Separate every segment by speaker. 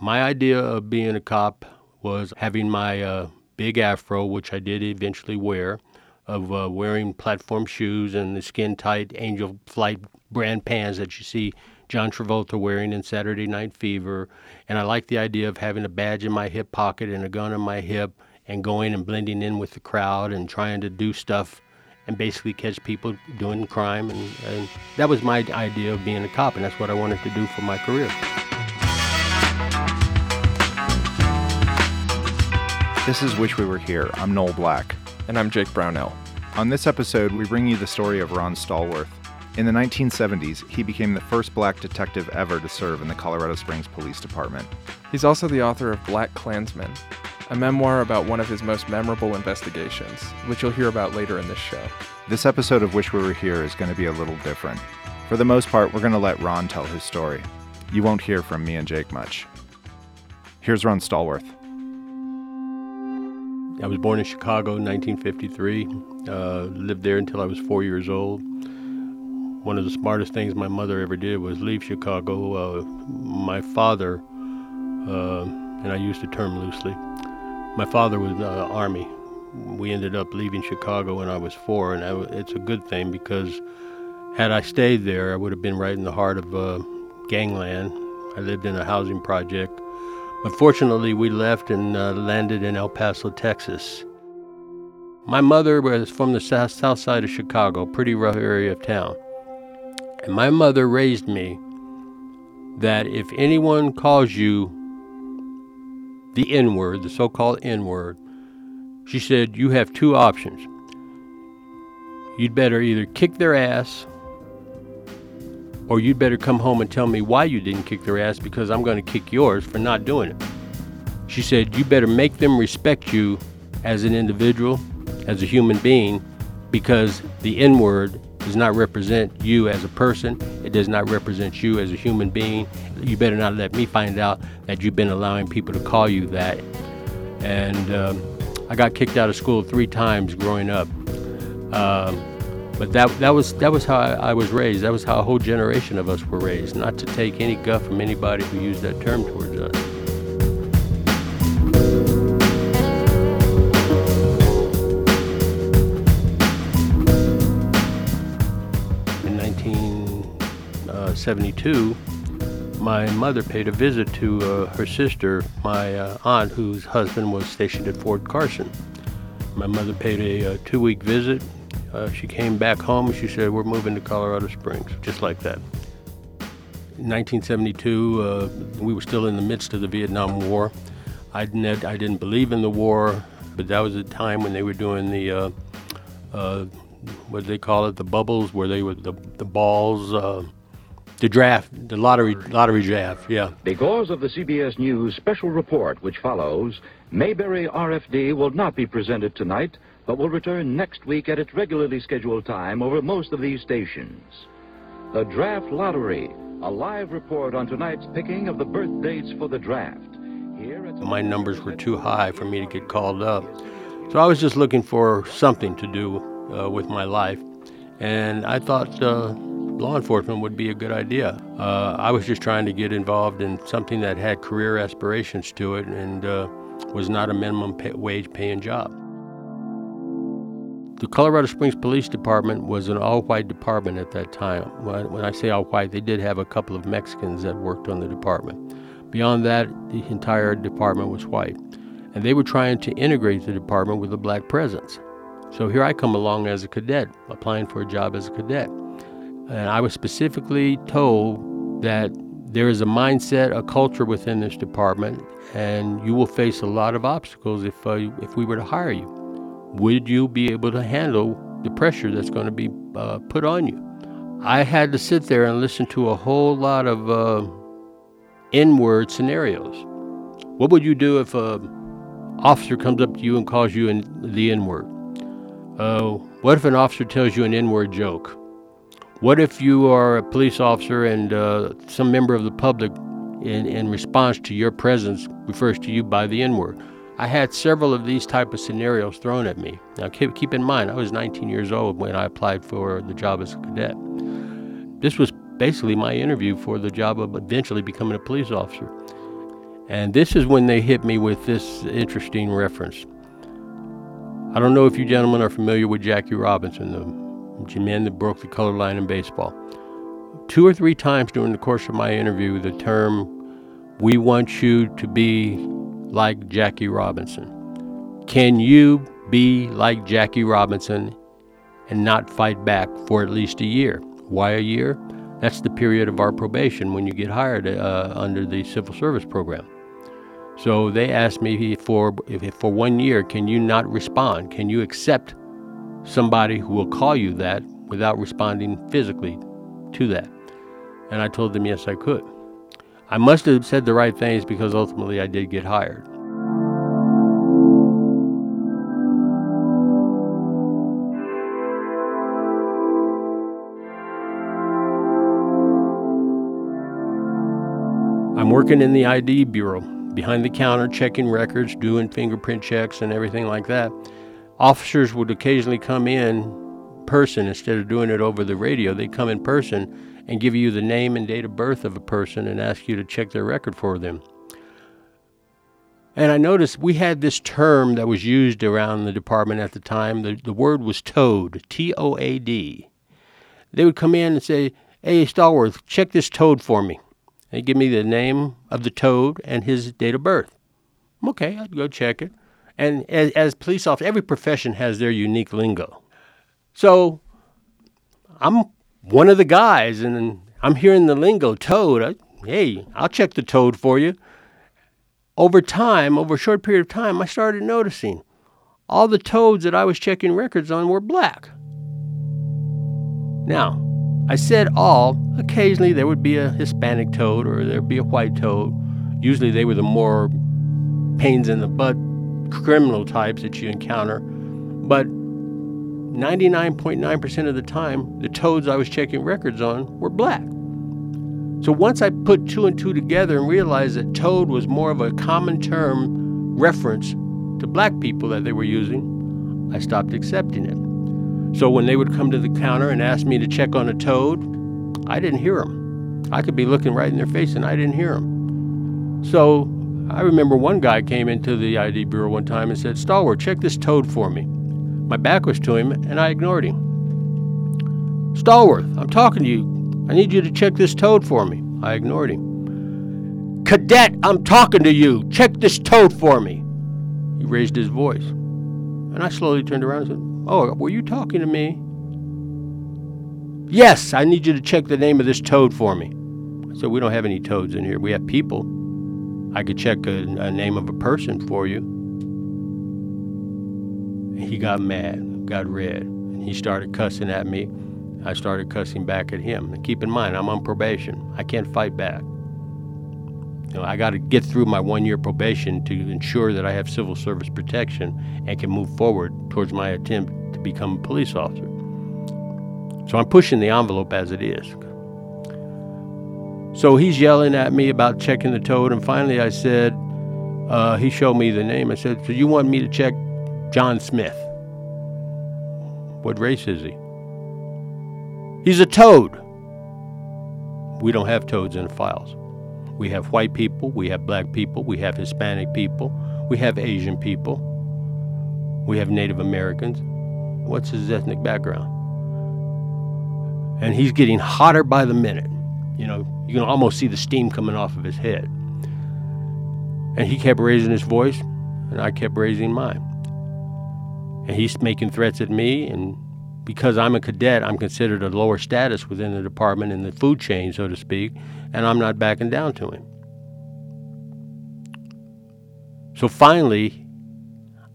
Speaker 1: My idea of being a cop was having my uh, big afro, which I did eventually wear, of uh, wearing platform shoes and the skin tight Angel Flight brand pants that you see John Travolta wearing in Saturday Night Fever. And I like the idea of having a badge in my hip pocket and a gun in my hip and going and blending in with the crowd and trying to do stuff and basically catch people doing crime. And, and that was my idea of being a cop, and that's what I wanted to do for my career.
Speaker 2: This is Wish We Were Here. I'm Noel Black.
Speaker 3: And I'm Jake Brownell.
Speaker 2: On this episode, we bring you the story of Ron Stallworth. In the 1970s, he became the first black detective ever to serve in the Colorado Springs Police Department.
Speaker 3: He's also the author of Black Klansman, a memoir about one of his most memorable investigations, which you'll hear about later in this show.
Speaker 2: This episode of Wish We Were Here is going to be a little different. For the most part, we're going to let Ron tell his story. You won't hear from me and Jake much. Here's Ron Stallworth.
Speaker 1: I was born in Chicago in 1953. Uh, lived there until I was four years old one of the smartest things my mother ever did was leave Chicago. Uh, my father, uh, and I use the term loosely, my father was uh, Army. We ended up leaving Chicago when I was four, and I, it's a good thing because had I stayed there, I would have been right in the heart of uh, gangland. I lived in a housing project. But fortunately, we left and uh, landed in El Paso, Texas. My mother was from the south, south side of Chicago, pretty rough area of town. And my mother raised me that if anyone calls you the N word, the so called N word, she said, you have two options. You'd better either kick their ass or you'd better come home and tell me why you didn't kick their ass because I'm going to kick yours for not doing it. She said, You better make them respect you as an individual, as a human being, because the N word does not represent you as a person. It does not represent you as a human being. You better not let me find out that you've been allowing people to call you that. And um, I got kicked out of school three times growing up. Um, but that that was that was how I, I, was raised. That was how a whole generation of us were raised. Not to take any guff from anybody who used that term towards us. In 1972, my mother paid a visit to uh, her sister, my uh, aunt, whose husband was stationed at Fort Carson. My mother paid a, a uh, two week visit. Uh, she came back home. She said, We're moving to Colorado Springs, just like that. In 1972, uh, we were still in the midst of the Vietnam War. I didn't, I didn't believe in the war, but that was a time when they were doing the, uh, what do they call it, the bubbles, where they were the, the balls the draft, the lottery, lottery draft, yeah.
Speaker 4: Because of the CBS News special report which follows, Mayberry RFD will not be presented tonight, but will return next week at its regularly scheduled time over most of these stations. The Draft Lottery, a live report on tonight's picking of the birth dates for the draft.
Speaker 1: My numbers were too high for me to get called up. So I was just looking for something to do uh, with my life. And I thought, uh, law enforcement would be a good idea. Uh, I was just trying to get involved in something that had career aspirations to it and uh, was not a minimum pay- wage paying job. The Colorado Springs Police Department was an all white department at that time. When I say all white, they did have a couple of Mexicans that worked on the department. Beyond that, the entire department was white. And they were trying to integrate the department with a black presence. So here I come along as a cadet, applying for a job as a cadet. And I was specifically told that there is a mindset, a culture within this department, and you will face a lot of obstacles if, uh, if we were to hire you. Would you be able to handle the pressure that's going to be uh, put on you? I had to sit there and listen to a whole lot of uh, N-word scenarios. What would you do if a officer comes up to you and calls you an, the N-word? Uh, what if an officer tells you an N-word joke? What if you are a police officer and uh, some member of the public, in, in response to your presence, refers to you by the N word? I had several of these type of scenarios thrown at me. Now, keep, keep in mind, I was 19 years old when I applied for the job as a cadet. This was basically my interview for the job of eventually becoming a police officer. And this is when they hit me with this interesting reference. I don't know if you gentlemen are familiar with Jackie Robinson, the man that broke the color line in baseball. Two or three times during the course of my interview, the term, we want you to be like Jackie Robinson. Can you be like Jackie Robinson and not fight back for at least a year? Why a year? That's the period of our probation when you get hired uh, under the civil service program. So they asked me for if for one year, can you not respond? Can you accept somebody who will call you that without responding physically to that? And I told them yes, I could. I must have said the right things because ultimately I did get hired. I'm working in the ID Bureau behind the counter checking records, doing fingerprint checks and everything like that. Officers would occasionally come in person instead of doing it over the radio. They'd come in person and give you the name and date of birth of a person and ask you to check their record for them. And I noticed we had this term that was used around the department at the time. The, the word was toad, T O A D. They would come in and say, Hey, Stallworth, check this toad for me. They give me the name of the toad and his date of birth. Okay, I'd go check it. And as, as police officers, every profession has their unique lingo. So I'm one of the guys, and I'm hearing the lingo toad. I, hey, I'll check the toad for you. Over time, over a short period of time, I started noticing all the toads that I was checking records on were black. Now, I said all. Occasionally there would be a Hispanic toad or there'd be a white toad. Usually they were the more pains in the butt criminal types that you encounter. But 99.9% of the time, the toads I was checking records on were black. So once I put two and two together and realized that toad was more of a common term reference to black people that they were using, I stopped accepting it. So when they would come to the counter and ask me to check on a toad, I didn't hear them. I could be looking right in their face and I didn't hear them. So I remember one guy came into the ID bureau one time and said, Stallworth, check this toad for me. My back was to him and I ignored him. Stallworth, I'm talking to you. I need you to check this toad for me. I ignored him. Cadet, I'm talking to you. Check this toad for me. He raised his voice. And I slowly turned around and said, Oh, were you talking to me? Yes, I need you to check the name of this toad for me. I said, We don't have any toads in here. We have people. I could check a, a name of a person for you. He got mad, got red, and he started cussing at me. I started cussing back at him. And keep in mind, I'm on probation. I can't fight back. You know, I got to get through my one year probation to ensure that I have civil service protection and can move forward towards my attempt to become a police officer. So I'm pushing the envelope as it is. So he's yelling at me about checking the toad, and finally I said, uh, he showed me the name. I said, So you want me to check John Smith? What race is he? He's a toad. We don't have toads in the files. We have white people, we have black people, we have Hispanic people, we have Asian people, we have Native Americans. What's his ethnic background? And he's getting hotter by the minute. You know, you can almost see the steam coming off of his head. And he kept raising his voice, and I kept raising mine. And he's making threats at me, and because I'm a cadet, I'm considered a lower status within the department in the food chain, so to speak, and I'm not backing down to him. So finally,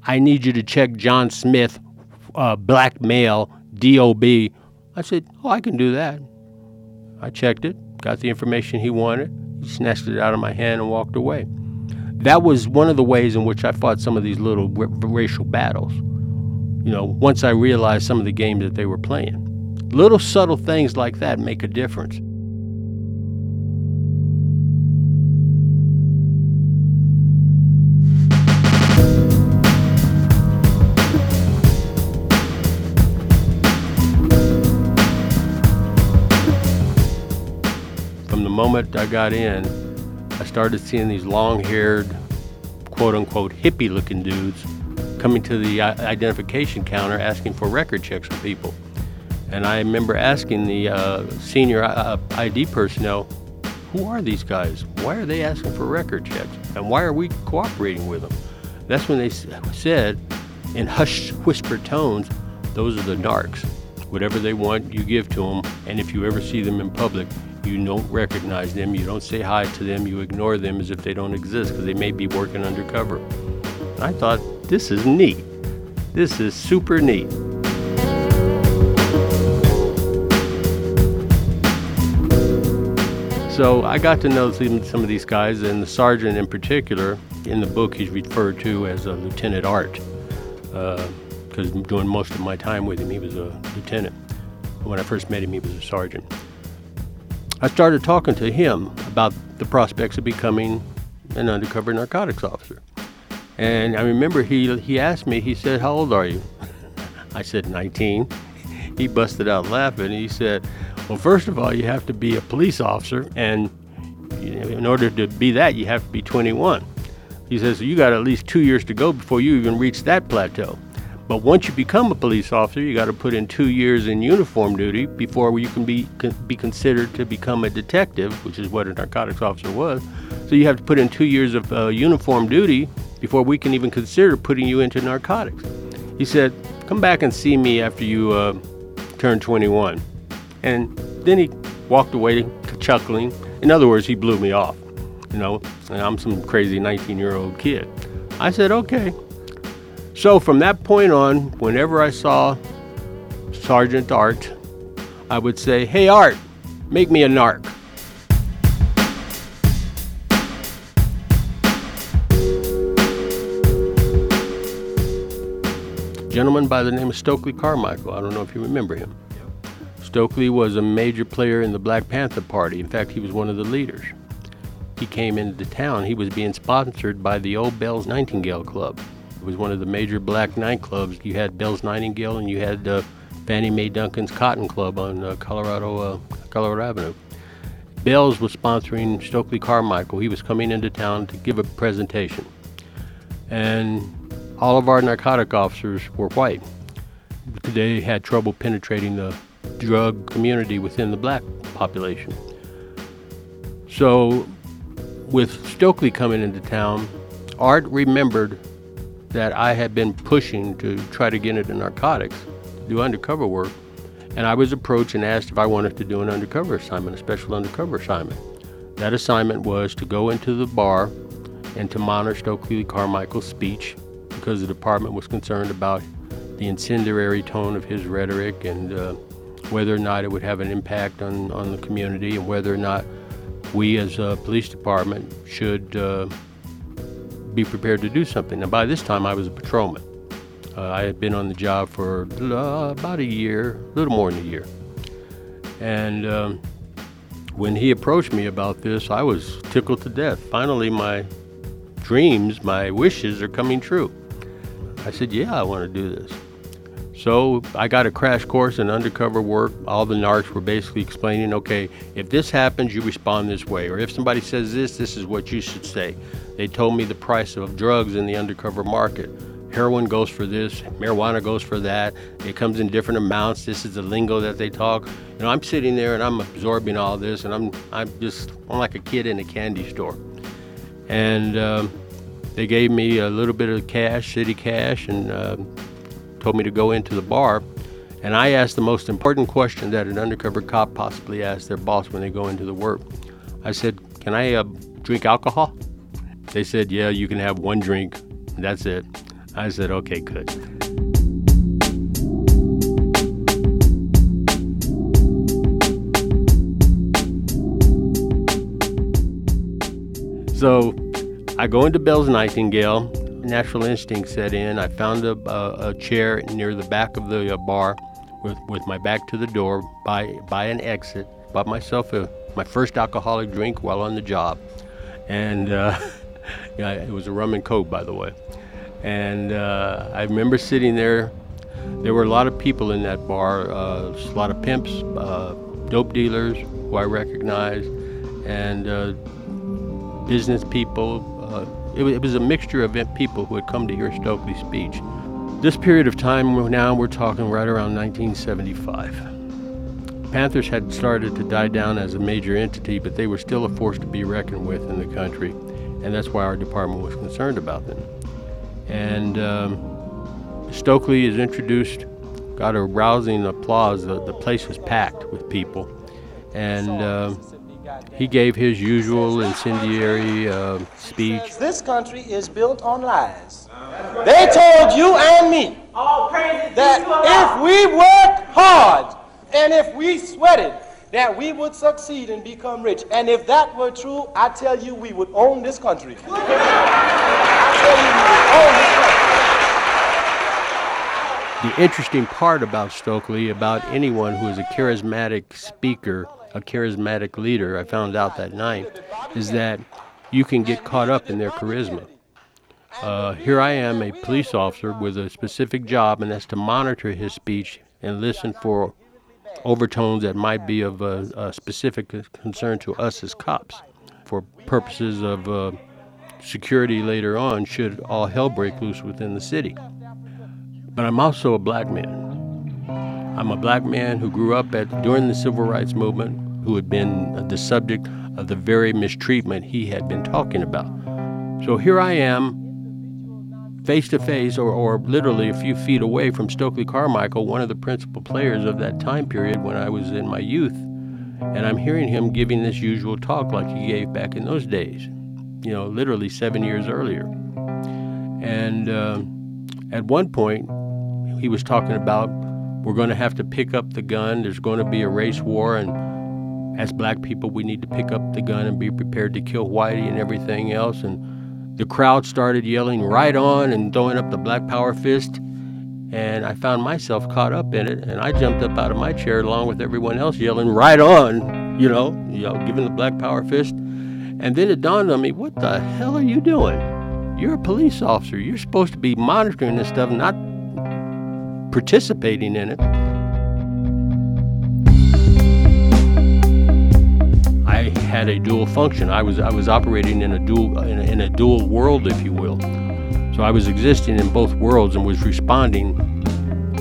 Speaker 1: I need you to check John Smith, uh, DOB. I said, Oh, I can do that. I checked it, got the information he wanted. He snatched it out of my hand and walked away. That was one of the ways in which I fought some of these little r- racial battles you know, once I realized some of the games that they were playing. Little subtle things like that make a difference. From the moment I got in, I started seeing these long haired, quote unquote, hippie looking dudes coming to the identification counter asking for record checks from people. And I remember asking the uh, senior uh, ID personnel, who are these guys? Why are they asking for record checks? And why are we cooperating with them? That's when they said, in hushed, whispered tones, those are the narcs. Whatever they want, you give to them. And if you ever see them in public, you don't recognize them, you don't say hi to them, you ignore them as if they don't exist because they may be working undercover. And I thought, this is neat. This is super neat. So I got to know some of these guys, and the sergeant in particular. In the book, he's referred to as a Lieutenant Art, because uh, during most of my time with him, he was a lieutenant. When I first met him, he was a sergeant. I started talking to him about the prospects of becoming an undercover narcotics officer. And I remember he he asked me, he said, How old are you? I said, 19. He busted out laughing. He said, well, first of all, you have to be a police officer, and in order to be that, you have to be 21. He says, so you got at least two years to go before you even reach that plateau. But once you become a police officer, you got to put in two years in uniform duty before you can be be considered to become a detective, which is what a narcotics officer was. So you have to put in two years of uh, uniform duty before we can even consider putting you into narcotics. He said, "Come back and see me after you uh, turn 21." And then he walked away chuckling. In other words, he blew me off. You know, I'm some crazy 19 year old kid. I said, okay. So from that point on, whenever I saw Sergeant Art, I would say, hey, Art, make me a narc. Gentleman by the name of Stokely Carmichael. I don't know if you remember him. Stokely was a major player in the Black Panther Party. In fact, he was one of the leaders. He came into town. He was being sponsored by the old Bells Nightingale Club. It was one of the major black nightclubs. You had Bells Nightingale and you had uh, Fannie Mae Duncan's Cotton Club on uh, Colorado, uh, Colorado Avenue. Bells was sponsoring Stokely Carmichael. He was coming into town to give a presentation. And all of our narcotic officers were white. They had trouble penetrating the drug community within the black population. So, with Stokely coming into town, Art remembered that I had been pushing to try to get into narcotics, do undercover work, and I was approached and asked if I wanted to do an undercover assignment, a special undercover assignment. That assignment was to go into the bar and to monitor Stokely Carmichael's speech because the department was concerned about the incendiary tone of his rhetoric and uh, whether or not it would have an impact on, on the community and whether or not we as a police department should uh, be prepared to do something. Now, by this time, I was a patrolman. Uh, I had been on the job for uh, about a year, a little more than a year. And um, when he approached me about this, I was tickled to death. Finally, my dreams, my wishes are coming true. I said, Yeah, I want to do this. So I got a crash course in undercover work. All the narcs were basically explaining, okay, if this happens, you respond this way. Or if somebody says this, this is what you should say. They told me the price of drugs in the undercover market. Heroin goes for this, marijuana goes for that. It comes in different amounts. This is the lingo that they talk. You know, I'm sitting there and I'm absorbing all this, and I'm I'm just I'm like a kid in a candy store. And um, they gave me a little bit of cash, city cash, and uh, told me to go into the bar, and I asked the most important question that an undercover cop possibly asks their boss when they go into the work. I said, Can I uh, drink alcohol? They said, Yeah, you can have one drink. That's it. I said, Okay, good. So I go into Bell's Nightingale natural instinct set in. I found a, a, a chair near the back of the uh, bar with, with my back to the door by, by an exit. Bought myself a, my first alcoholic drink while on the job. And uh, yeah, it was a rum and coke, by the way. And uh, I remember sitting there. There were a lot of people in that bar, uh, a lot of pimps, uh, dope dealers who I recognized, and uh, business people. It, it was a mixture of people who had come to hear Stokely's speech. This period of time now, we're talking right around 1975. Panthers had started to die down as a major entity, but they were still a force to be reckoned with in the country, and that's why our department was concerned about them. And um, Stokely is introduced, got a rousing applause. The, the place was packed with people, and uh, he gave his usual incendiary uh, speech.
Speaker 5: This country is built on lies. They told you and me that if we worked hard and if we sweated that we would succeed and become rich, and if that were true, I tell you we would own this country. I tell you we would own this
Speaker 1: country. The interesting part about Stokely, about anyone who is a charismatic speaker, a charismatic leader, I found out that night, is that you can get caught up in their charisma. Uh, here I am, a police officer with a specific job, and that's to monitor his speech and listen for overtones that might be of a, a specific concern to us as cops for purposes of uh, security later on should all hell break loose within the city. But I'm also a black man. I'm a black man who grew up at during the civil rights movement, who had been the subject of the very mistreatment he had been talking about. So here I am, face to face or, literally a few feet away from Stokely Carmichael, one of the principal players of that time period when I was in my youth. And I'm hearing him giving this usual talk like he gave back in those days, you know, literally seven years earlier. And uh, at one point, he was talking about we're going to have to pick up the gun, there's going to be a race war, and as black people, we need to pick up the gun and be prepared to kill Whitey and everything else. And the crowd started yelling right on and throwing up the black power fist. And I found myself caught up in it, and I jumped up out of my chair along with everyone else yelling right on, you know, you know, giving the black power fist. And then it dawned on me, what the hell are you doing? You're a police officer. You're supposed to be monitoring this stuff, not participating in it. Had a dual function. I was I was operating in a dual in a, in a dual world, if you will. So I was existing in both worlds and was responding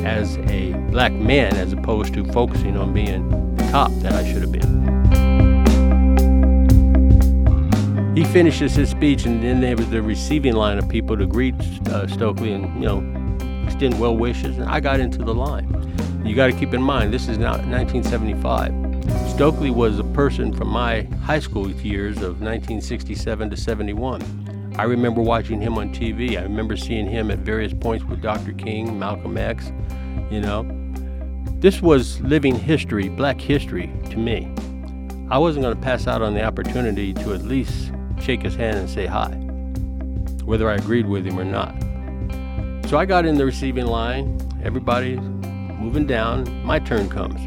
Speaker 1: as a black man as opposed to focusing on being the cop that I should have been. He finishes his speech, and then there was the receiving line of people to greet uh, Stokely and you know extend well wishes, and I got into the line. You got to keep in mind this is now 1975. Stokely was person from my high school years of 1967 to 71. I remember watching him on TV. I remember seeing him at various points with Dr. King, Malcolm X, you know. This was living history, black history to me. I wasn't going to pass out on the opportunity to at least shake his hand and say hi, whether I agreed with him or not. So I got in the receiving line, everybody's moving down, my turn comes.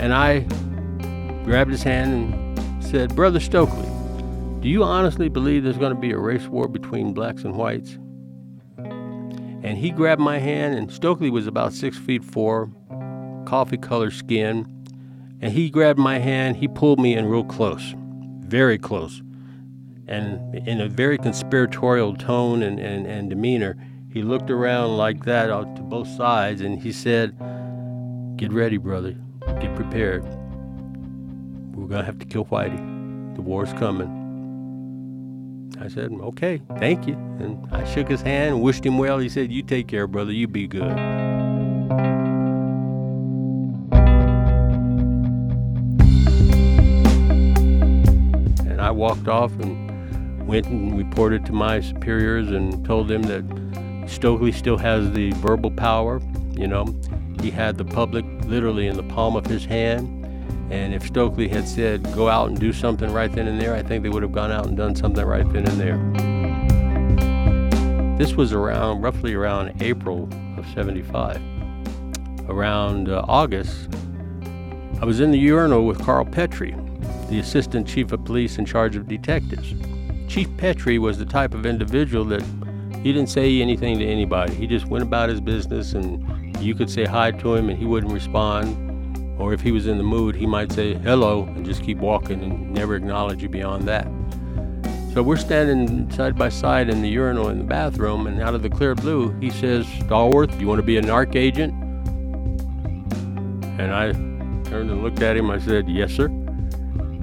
Speaker 1: And I grabbed his hand and said, Brother Stokely, do you honestly believe there's going to be a race war between blacks and whites? And he grabbed my hand, and Stokely was about six feet four, coffee colored skin. And he grabbed my hand, he pulled me in real close, very close. And in a very conspiratorial tone and, and, and demeanor, he looked around like that uh, to both sides and he said, Get ready, brother. Get prepared. We're going to have to kill Whitey. The war's coming. I said, okay, thank you. And I shook his hand and wished him well. He said, you take care, brother. You be good. And I walked off and went and reported to my superiors and told them that Stokely still has the verbal power, you know, he had the public literally in the palm of his hand. And if Stokely had said, go out and do something right then and there, I think they would have gone out and done something right then and there. This was around, roughly around April of 75. Around uh, August, I was in the urinal with Carl Petrie, the assistant chief of police in charge of detectives. Chief Petrie was the type of individual that he didn't say anything to anybody. He just went about his business and you could say hi to him and he wouldn't respond. Or if he was in the mood, he might say hello and just keep walking and never acknowledge you beyond that. So we're standing side by side in the urinal in the bathroom, and out of the clear blue, he says, Stallworth, do you want to be a narc agent? And I turned and looked at him. I said, Yes, sir.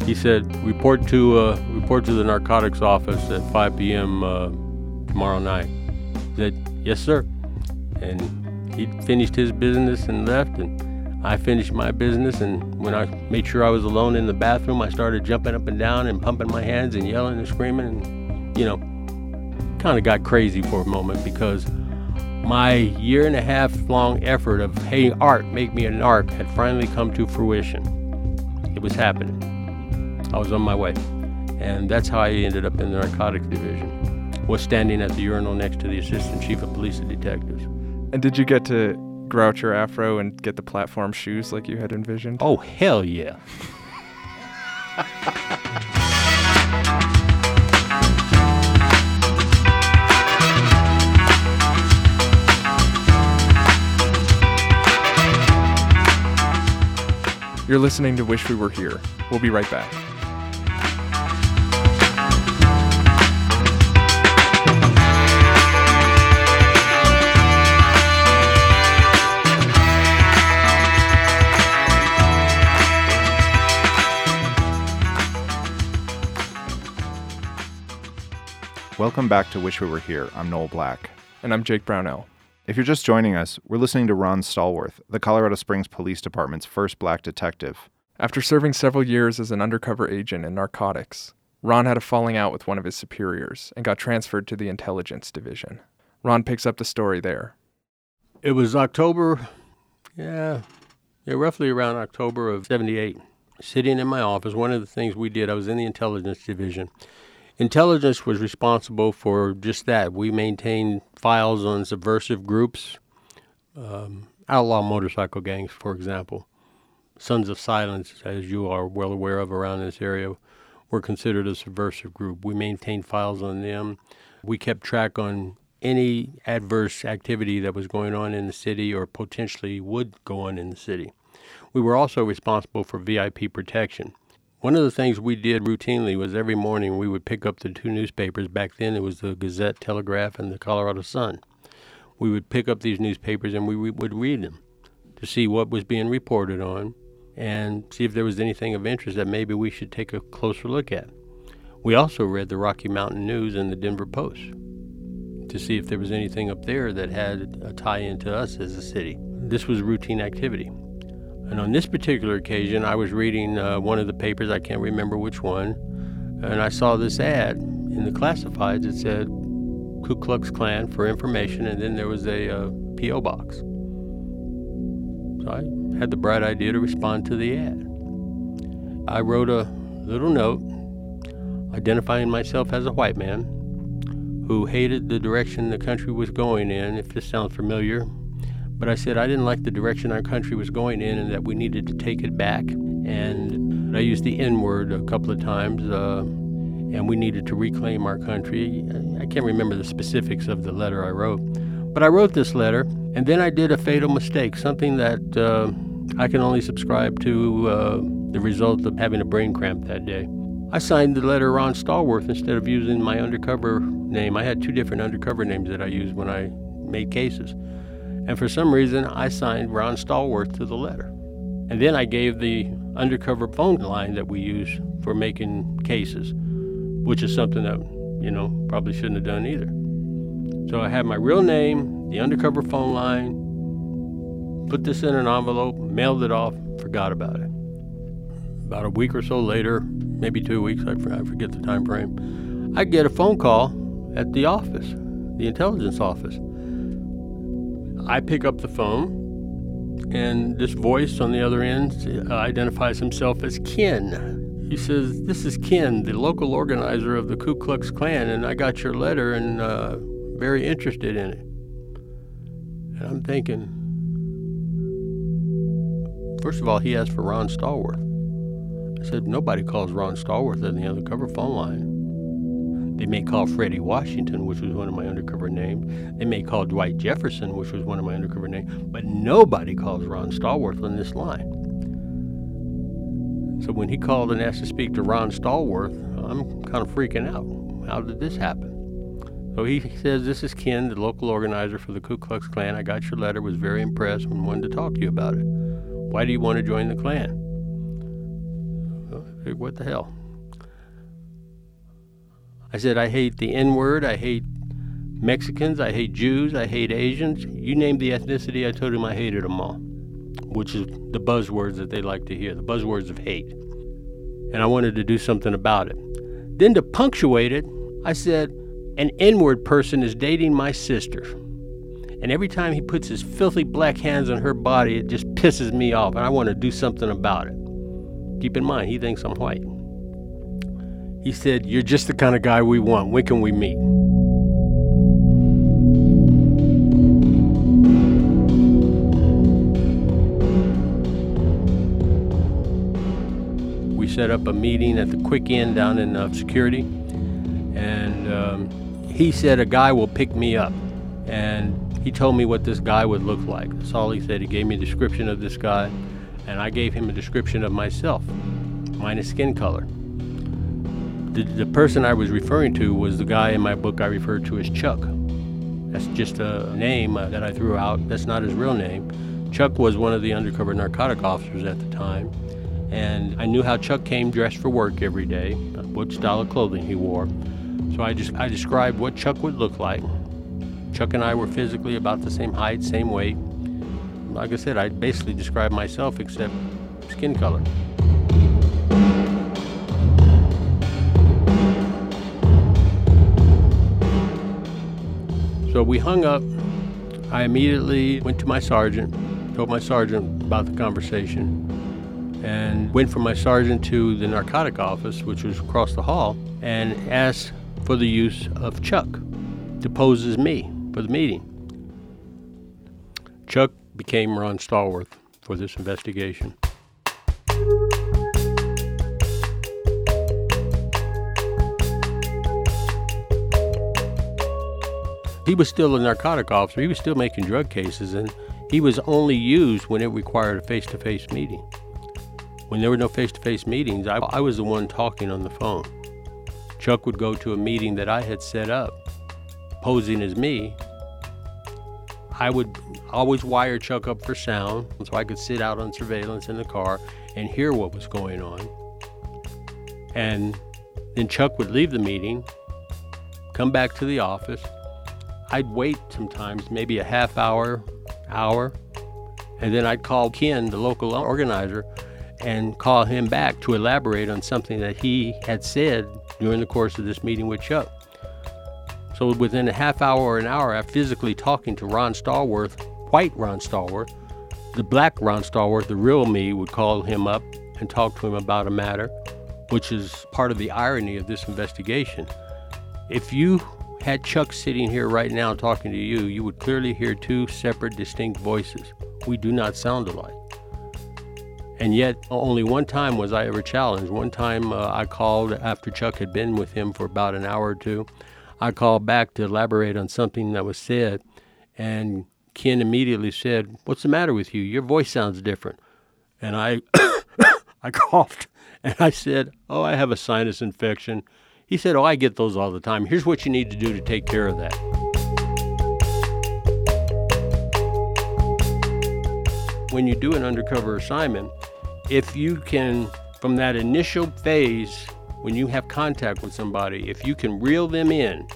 Speaker 1: He said, "Report to uh, report to the narcotics office at 5 p.m. Uh, tomorrow night." I said, "Yes, sir." And he finished his business and left, and I finished my business. And when I made sure I was alone in the bathroom, I started jumping up and down and pumping my hands and yelling and screaming, and you know, kind of got crazy for a moment because my year and a half long effort of hey art make me an narc had finally come to fruition it was happening I was on my way. And that's how I ended up in the narcotics division. Was standing at the urinal next to the assistant chief of police and detectives.
Speaker 3: And did you get to out your afro and get the platform shoes like you had envisioned?
Speaker 1: Oh, hell yeah.
Speaker 3: You're listening to Wish We Were Here. We'll be right back.
Speaker 2: Welcome back to Wish We Were Here. I'm Noel Black.
Speaker 3: And I'm Jake Brownell.
Speaker 2: If you're just joining us, we're listening to Ron Stallworth, the Colorado Springs Police Department's first black detective.
Speaker 3: After serving several years as an undercover agent in narcotics, Ron had a falling out with one of his superiors and got transferred to the intelligence division. Ron picks up the story there.
Speaker 1: It was October, yeah, yeah, roughly around October of 78. Sitting in my office, one of the things we did, I was in the intelligence division. Intelligence was responsible for just that. We maintained files on subversive groups, um, outlaw motorcycle gangs, for example. Sons of Silence, as you are well aware of around this area, were considered a subversive group. We maintained files on them. We kept track on any adverse activity that was going on in the city or potentially would go on in the city. We were also responsible for VIP protection. One of the things we did routinely was every morning we would pick up the two newspapers. Back then it was the Gazette Telegraph and the Colorado Sun. We would pick up these newspapers and we would read them to see what was being reported on and see if there was anything of interest that maybe we should take a closer look at. We also read the Rocky Mountain News and the Denver Post to see if there was anything up there that had a tie in to us as a city. This was routine activity. And on this particular occasion, I was reading uh, one of the papers, I can't remember which one, and I saw this ad in the classifieds that said Ku Klux Klan for information, and then there was a uh, P.O. box. So I had the bright idea to respond to the ad. I wrote a little note identifying myself as a white man who hated the direction the country was going in, if this sounds familiar. But I said I didn't like the direction our country was going in and that we needed to take it back. And I used the N word a couple of times, uh, and we needed to reclaim our country. I can't remember the specifics of the letter I wrote. But I wrote this letter, and then I did a fatal mistake, something that uh, I can only subscribe to uh, the result of having a brain cramp that day. I signed the letter Ron Stallworth instead of using my undercover name. I had two different undercover names that I used when I made cases. And for some reason, I signed Ron Stallworth to the letter. And then I gave the undercover phone line that we use for making cases, which is something that, you know, probably shouldn't have done either. So I had my real name, the undercover phone line, put this in an envelope, mailed it off, forgot about it. About a week or so later, maybe two weeks, I forget the time frame, I get a phone call at the office, the intelligence office. I pick up the phone, and this voice on the other end identifies himself as Ken. He says, This is Ken, the local organizer of the Ku Klux Klan, and I got your letter and uh, very interested in it. And I'm thinking, first of all, he asked for Ron Stallworth. I said, nobody calls Ron Stallworth on the undercover phone line. They may call Freddie Washington, which was one of my undercover names. They may call Dwight Jefferson, which was one of my undercover names. But nobody calls Ron Stallworth on this line. So when he called and asked to speak to Ron Stallworth, I'm kind of freaking out. how did this happen? So he says, This is Ken, the local organizer for the Ku Klux Klan. I got your letter, was very impressed, and wanted to talk to you about it. Why do you want to join the Klan? What the hell? I said, I hate the N word. I hate Mexicans. I hate Jews. I hate Asians. You name the ethnicity, I told him I hated them all, which is the buzzwords that they like to hear, the buzzwords of hate. And I wanted to do something about it. Then to punctuate it, I said, an N word person is dating my sister. And every time he puts his filthy black hands on her body, it just pisses me off, and I want to do something about it. Keep in mind, he thinks I'm white. He said, You're just the kind of guy we want. When can we meet? We set up a meeting at the Quick Inn down in uh, Security, and um, he said a guy will pick me up. And he told me what this guy would look like. That's all he said. He gave me a description of this guy, and I gave him a description of myself, minus skin color. The, the person I was referring to was the guy in my book I referred to as Chuck. That's just a name uh, that I threw out. That's not his real name. Chuck was one of the undercover narcotic officers at the time, and I knew how Chuck came dressed for work every day, what style of clothing he wore. So I just I described what Chuck would look like. Chuck and I were physically about the same height, same weight. Like I said, I basically described myself except skin color. So we hung up. I immediately went to my sergeant, told my sergeant about the conversation, and went from my sergeant to the narcotic office, which was across the hall, and asked for the use of Chuck to pose as me for the meeting. Chuck became Ron Stallworth for this investigation. He was still a narcotic officer. He was still making drug cases, and he was only used when it required a face to face meeting. When there were no face to face meetings, I, I, was the one talking on the phone. Chuck would go to a meeting that I had set up, posing as me. I would always wire Chuck up for sound so I could sit out on surveillance in the car and hear what was going on. And then Chuck would leave the meeting, come back to the office, I'd wait sometimes, maybe a half hour, hour, and then I'd call Ken, the local organizer, and call him back to elaborate on something that he had said during the course of this meeting with Chuck. So within a half hour or an hour, I'm physically talking to Ron Stallworth, white Ron Stallworth. The black Ron Stallworth, the real me, would call him up and talk to him about a matter, which is part of the irony of this investigation. If you had Chuck sitting here right now talking to you, you would clearly hear two separate, distinct voices. We do not sound alike. And yet, only one time was I ever challenged. One time uh, I called after Chuck had been with him for about an hour or two. I called back to elaborate on something that was said, and Ken immediately said, What's the matter with you? Your voice sounds different. And I, I coughed and I said, Oh, I have a sinus infection. He said, Oh, I get those all the time. Here's what you need to do to take care of that. When you do an undercover assignment, if you can, from that initial phase, when you have contact with somebody, if you can reel them in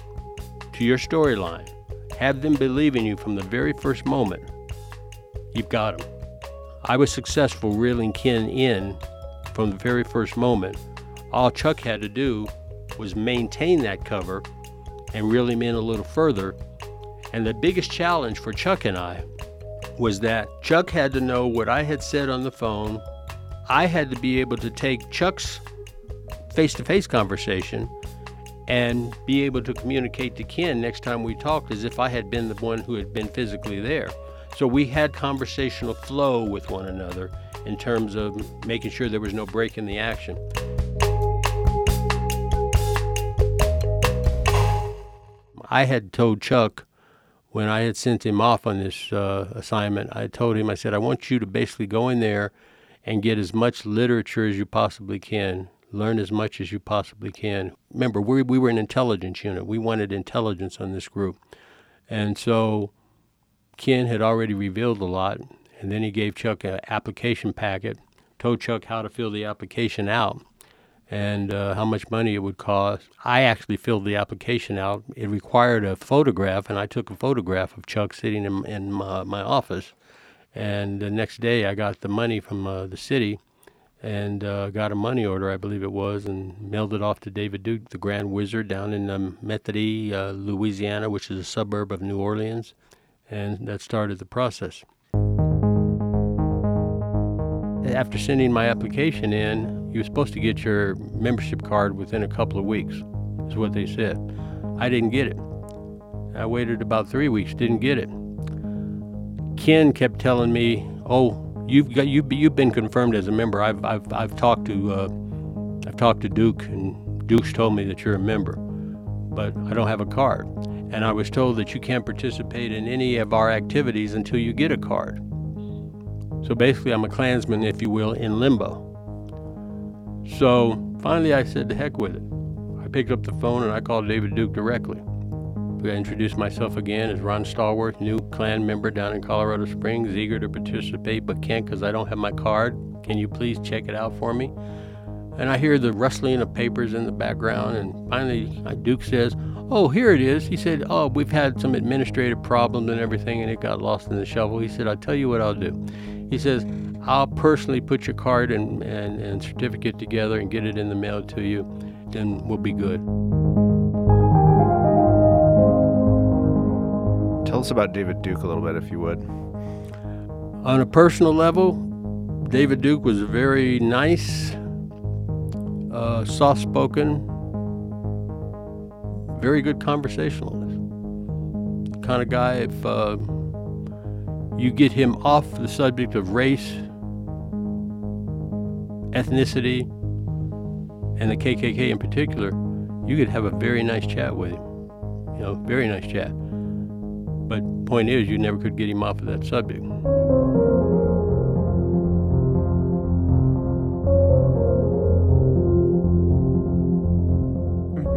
Speaker 1: to your storyline, have them believe in you from the very first moment, you've got them. I was successful reeling Ken in from the very first moment. All Chuck had to do was maintain that cover and reel him in a little further. And the biggest challenge for Chuck and I was that Chuck had to know what I had said on the phone. I had to be able to take Chuck's face to face conversation and be able to communicate to Ken next time we talked as if I had been the one who had been physically there. So we had conversational flow with one another in terms of making sure there was no break in the action. I had told Chuck when I had sent him off on this uh, assignment, I told him, I said, I want you to basically go in there and get as much literature as you possibly can, learn as much as you possibly can. Remember, we, we were an intelligence unit. We wanted intelligence on this group. And so Ken had already revealed a lot, and then he gave Chuck an application packet, told Chuck how to fill the application out and uh, how much money it would cost. I actually filled the application out. It required a photograph, and I took a photograph of Chuck sitting in, in my, my office. And the next day, I got the money from uh, the city and uh, got a money order, I believe it was, and mailed it off to David Duke, the Grand Wizard, down in um, Metairie, uh, Louisiana, which is a suburb of New Orleans. And that started the process. After sending my application in, you were supposed to get your membership card within a couple of weeks, is what they said. I didn't get it. I waited about three weeks, didn't get it. Ken kept telling me, "Oh, you've got you've, you've been confirmed as a member. I've I've I've talked to uh, I've talked to Duke, and Duke's told me that you're a member, but I don't have a card. And I was told that you can't participate in any of our activities until you get a card. So basically, I'm a Klansman, if you will, in limbo. So finally, I said, "The heck with it." I picked up the phone and I called David Duke directly. I introduced myself again as Ron Stallworth, new Klan member down in Colorado Springs, eager to participate but can't because I don't have my card. Can you please check it out for me? And I hear the rustling of papers in the background, and finally uh, Duke says, Oh, here it is. He said, Oh, we've had some administrative problems and everything, and it got lost in the shuffle. He said, I'll tell you what I'll do. He says, I'll personally put your card and, and, and certificate together and get it in the mail to you, then we'll be good.
Speaker 2: Tell us about David Duke a little bit, if you would.
Speaker 1: On a personal level, David Duke was a very nice, uh, soft spoken, very good conversationalist. Kind of guy, if uh, you get him off the subject of race, ethnicity, and the KKK in particular, you could have a very nice chat with him. You know, very nice chat. But point is, you never could get him off of that subject.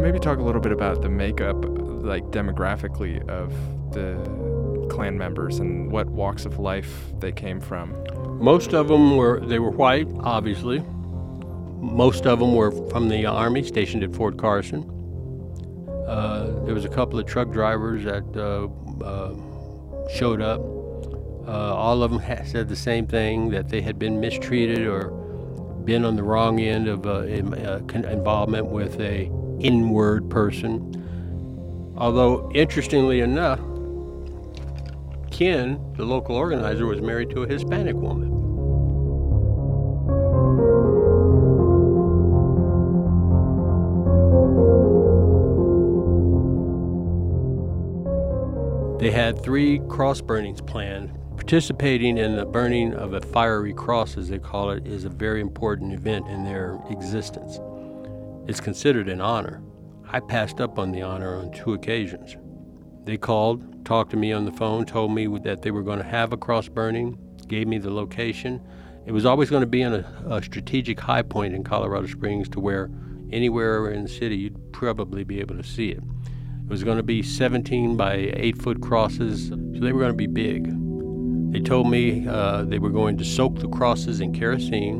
Speaker 3: Maybe talk a little bit about the makeup, like demographically, of the Klan members and what walks of life they came from.
Speaker 1: Most of them were they were white, obviously. Most of them were from the army stationed at Fort Carson. Uh, there was a couple of truck drivers that uh, uh, showed up. Uh, all of them said the same thing that they had been mistreated or been on the wrong end of uh, involvement with a N-word person. Although, interestingly enough, Ken, the local organizer, was married to a Hispanic woman. They had three cross burnings planned. Participating in the burning of a fiery cross, as they call it, is a very important event in their existence. It's considered an honor. I passed up on the honor on two occasions. They called, talked to me on the phone, told me that they were going to have a cross burning, gave me the location. It was always going to be in a, a strategic high point in Colorado Springs to where anywhere in the city you'd probably be able to see it. It was going to be 17 by 8 foot crosses, so they were going to be big. They told me uh, they were going to soak the crosses in kerosene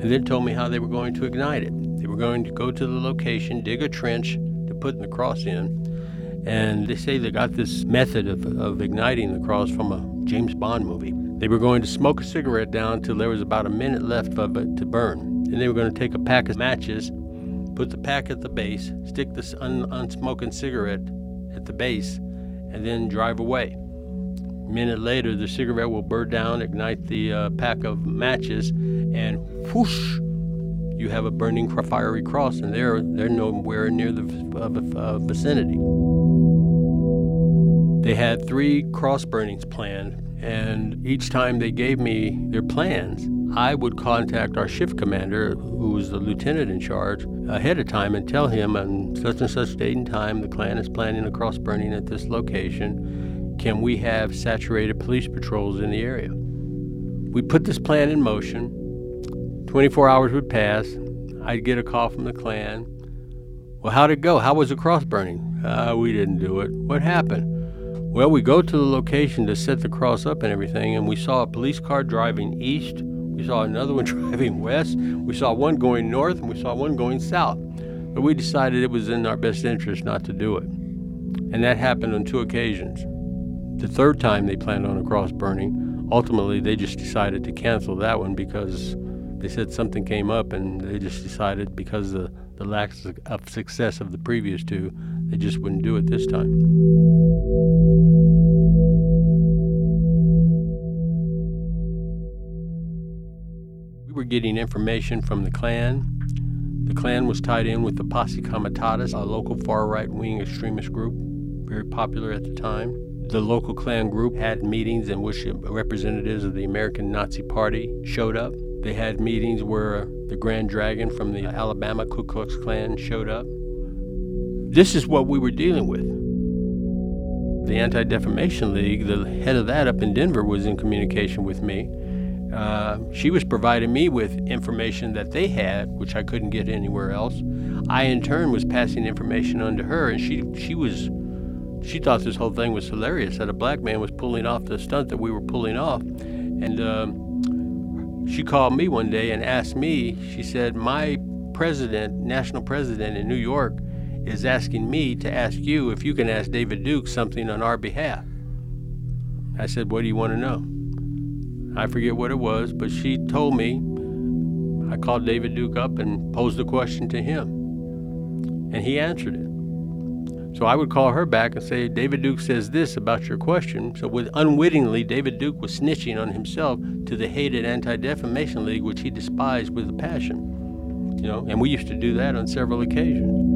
Speaker 1: and then told me how they were going to ignite it. They were going to go to the location, dig a trench to put the cross in, and they say they got this method of, of igniting the cross from a James Bond movie. They were going to smoke a cigarette down until there was about a minute left of it to burn. And they were going to take a pack of matches put the pack at the base, stick this un- unsmoking cigarette at the base, and then drive away. A minute later, the cigarette will burn down, ignite the uh, pack of matches, and whoosh, you have a burning fiery cross, and they're they're nowhere near the uh, vicinity. They had three cross burnings planned, and each time they gave me their plans, I would contact our shift commander, who was the lieutenant in charge, ahead of time and tell him on such and such date and time the Klan is planning a cross burning at this location. Can we have saturated police patrols in the area? We put this plan in motion. 24 hours would pass. I'd get a call from the Klan. Well, how'd it go? How was the cross burning? Uh, we didn't do it. What happened? Well, we go to the location to set the cross up and everything, and we saw a police car driving east. We saw another one driving west. We saw one going north, and we saw one going south. But we decided it was in our best interest not to do it. And that happened on two occasions. The third time they planned on a cross burning, ultimately they just decided to cancel that one because they said something came up and they just decided because of the lack of success of the previous two, they just wouldn't do it this time. We were getting information from the Klan the Klan was tied in with the Posse Comitatus, a local far right wing extremist group, very popular at the time. The local Klan group had meetings in which representatives of the American Nazi Party showed up. They had meetings where the Grand Dragon from the Alabama Ku Klux Klan showed up. This is what we were dealing with. The Anti Defamation League, the head of that up in Denver, was in communication with me uh, she was providing me with information that they had, which I couldn't get anywhere else. I, in turn, was passing information on to her, and she she was she thought this whole thing was hilarious that a black man was pulling off the stunt that we were pulling off, and um, she called me one day and asked me. She said, "My president, national president in New York, is asking me to ask you if you can ask David Duke something on our behalf." I said, "What do you want to know?" I forget what it was, but she told me. I called David Duke up and posed the question to him, and he answered it. So I would call her back and say, David Duke says this about your question. So, with unwittingly, David Duke was snitching on himself to the hated Anti Defamation League, which he despised with a passion. You know, and we used to do that on several occasions.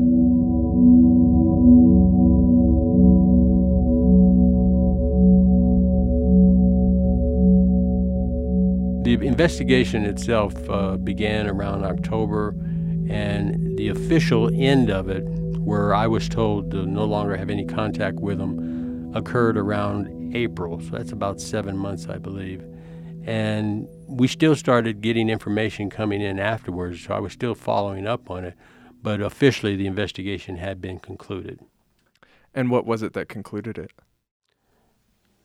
Speaker 1: Investigation itself uh, began around October, and the official end of it, where I was told to no longer have any contact with them, occurred around April. So that's about seven months, I believe. And we still started getting information coming in afterwards, so I was still following up on it. But officially, the investigation had been concluded.
Speaker 3: And what was it that concluded it?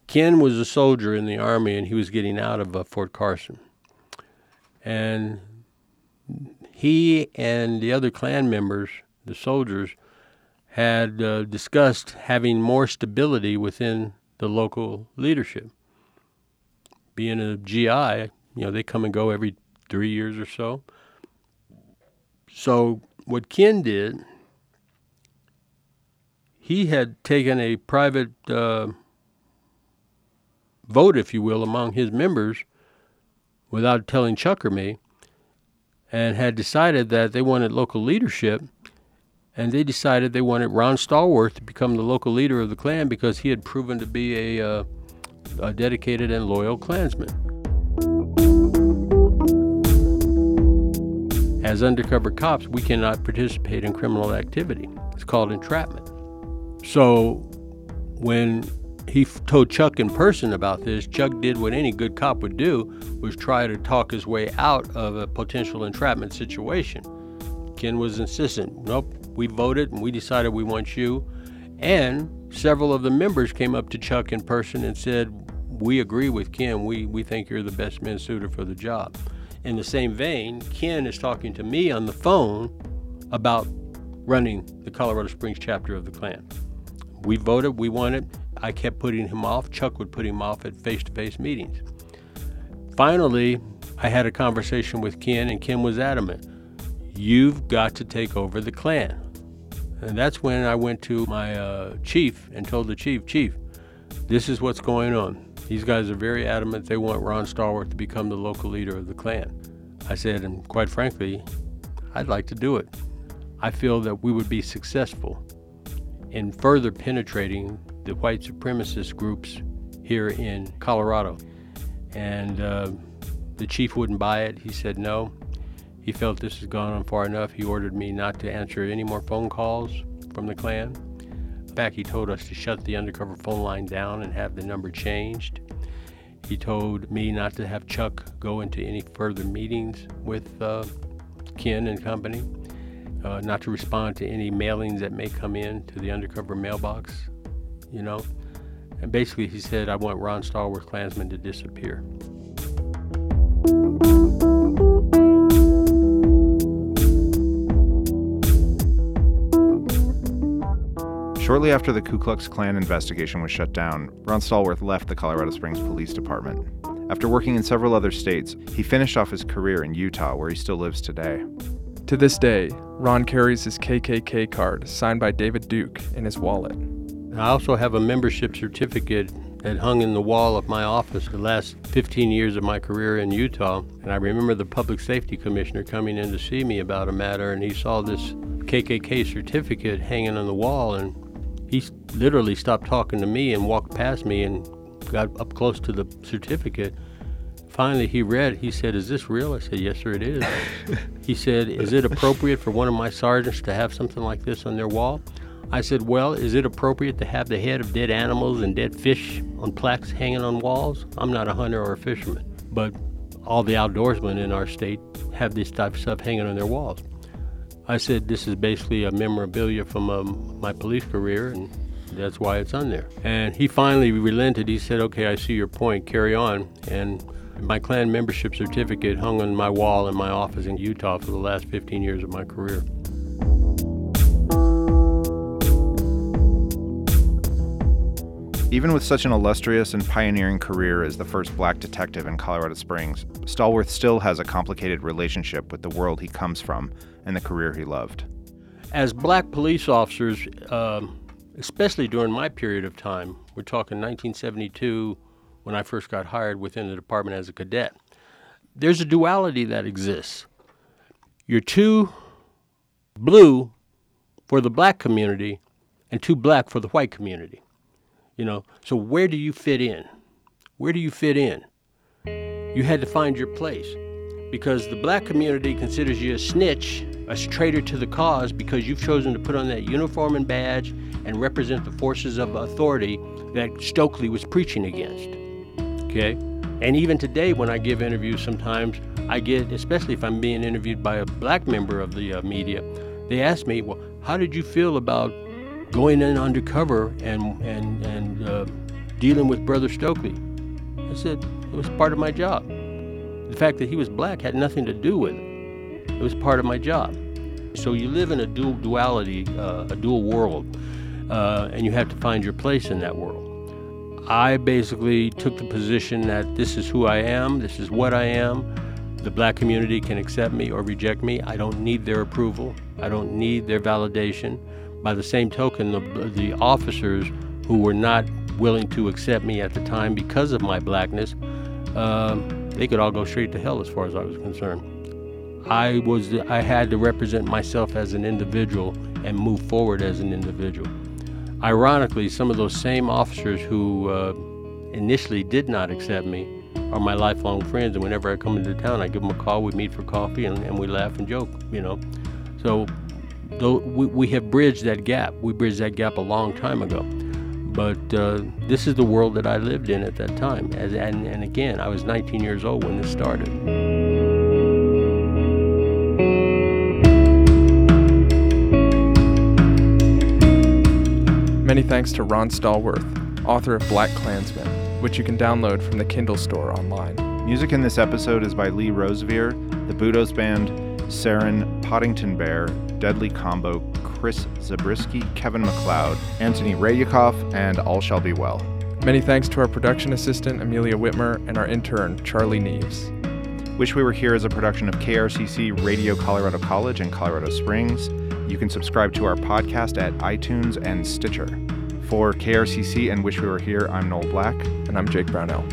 Speaker 1: Ken was a soldier in the Army and he was getting out of uh, Fort Carson. And he and the other Klan members, the soldiers, had uh, discussed having more stability within the local leadership. Being a GI, you know, they come and go every three years or so. So, what Ken did, he had taken a private uh, vote, if you will, among his members without telling Chuck or me, and had decided that they wanted local leadership. And they decided they wanted Ron Stallworth to become the local leader of the Klan because he had proven to be a, uh, a dedicated and loyal Klansman. As undercover cops, we cannot participate in criminal activity. It's called entrapment. So when he told Chuck in person about this. Chuck did what any good cop would do, was try to talk his way out of a potential entrapment situation. Ken was insistent. Nope, we voted and we decided we want you. And several of the members came up to Chuck in person and said, "We agree with Ken. We we think you're the best man suited for the job." In the same vein, Ken is talking to me on the phone about running the Colorado Springs chapter of the Klan. We voted, we won it. I kept putting him off. Chuck would put him off at face to face meetings. Finally, I had a conversation with Ken, and Ken was adamant you've got to take over the Klan. And that's when I went to my uh, chief and told the chief, Chief, this is what's going on. These guys are very adamant they want Ron Stallworth to become the local leader of the Klan. I said, and quite frankly, I'd like to do it. I feel that we would be successful in further penetrating the white supremacist groups here in Colorado. And uh, the chief wouldn't buy it. He said no. He felt this has gone on far enough. He ordered me not to answer any more phone calls from the Klan. Fact, he told us to shut the undercover phone line down and have the number changed. He told me not to have Chuck go into any further meetings with uh, Ken and company, uh, not to respond to any mailings that may come in to the undercover mailbox, you know. And basically, he said, I want Ron Stallworth Klansman to disappear.
Speaker 2: Shortly after the Ku Klux Klan investigation was shut down, Ron Stallworth left the Colorado Springs Police Department. After working in several other states, he finished off his career in Utah, where he still lives today.
Speaker 3: To this day, Ron carries his KKK card signed by David Duke in his wallet.
Speaker 1: I also have a membership certificate that hung in the wall of my office the last 15 years of my career in Utah. And I remember the public safety commissioner coming in to see me about a matter, and he saw this KKK certificate hanging on the wall, and he literally stopped talking to me and walked past me and got up close to the certificate. Finally, he read. He said, "Is this real?" I said, "Yes, sir, it is." he said, "Is it appropriate for one of my sergeants to have something like this on their wall?" I said, Well, is it appropriate to have the head of dead animals and dead fish on plaques hanging on walls? I'm not a hunter or a fisherman, but all the outdoorsmen in our state have this type of stuff hanging on their walls. I said, This is basically a memorabilia from um, my police career, and that's why it's on there. And he finally relented. He said, Okay, I see your point, carry on. And my Klan membership certificate hung on my wall in my office in Utah for the last 15 years of my career.
Speaker 2: Even with such an illustrious and pioneering career as the first black detective in Colorado Springs, Stallworth still has a complicated relationship with the world he comes from and the career he loved.
Speaker 1: As black police officers, um, especially during my period of time, we're talking 1972 when I first got hired within the department as a cadet, there's a duality that exists. You're too blue for the black community and too black for the white community. You know, so where do you fit in? Where do you fit in? You had to find your place because the black community considers you a snitch, a traitor to the cause because you've chosen to put on that uniform and badge and represent the forces of authority that Stokely was preaching against. Okay? And even today, when I give interviews, sometimes I get, especially if I'm being interviewed by a black member of the uh, media, they ask me, well, how did you feel about going in undercover and and and uh, dealing with Brother Stokely. I said it was part of my job. The fact that he was black had nothing to do with it. It was part of my job. So you live in a dual duality, uh, a dual world, uh, and you have to find your place in that world. I basically took the position that this is who I am, this is what I am. The black community can accept me or reject me. I don't need their approval. I don't need their validation. By the same token, the, the officers who were not willing to accept me at the time because of my blackness, uh, they could all go straight to hell as far as I was concerned. I was I had to represent myself as an individual and move forward as an individual. Ironically, some of those same officers who uh, initially did not accept me are my lifelong friends, and whenever I come into town, I give them a call. We meet for coffee, and, and we laugh and joke. You know, so though we, we have bridged that gap. We bridged that gap a long time ago. But uh, this is the world that I lived in at that time. As, and, and again, I was 19 years old when this started.
Speaker 3: Many thanks to Ron Stallworth, author of Black Klansman, which you can download from the Kindle store online.
Speaker 2: Music in this episode is by Lee Rosevere, the Budos Band, Saren, Poddington Bear, Deadly Combo, Chris Zabriskie, Kevin MacLeod, Anthony Rayukov, and All Shall Be Well.
Speaker 3: Many thanks to our production assistant, Amelia Whitmer, and our intern, Charlie Neves.
Speaker 2: Wish We Were Here is a production of KRCC Radio Colorado College in Colorado Springs. You can subscribe to our podcast at iTunes and Stitcher. For KRCC and Wish We Were Here, I'm Noel Black.
Speaker 3: And I'm Jake Brownell.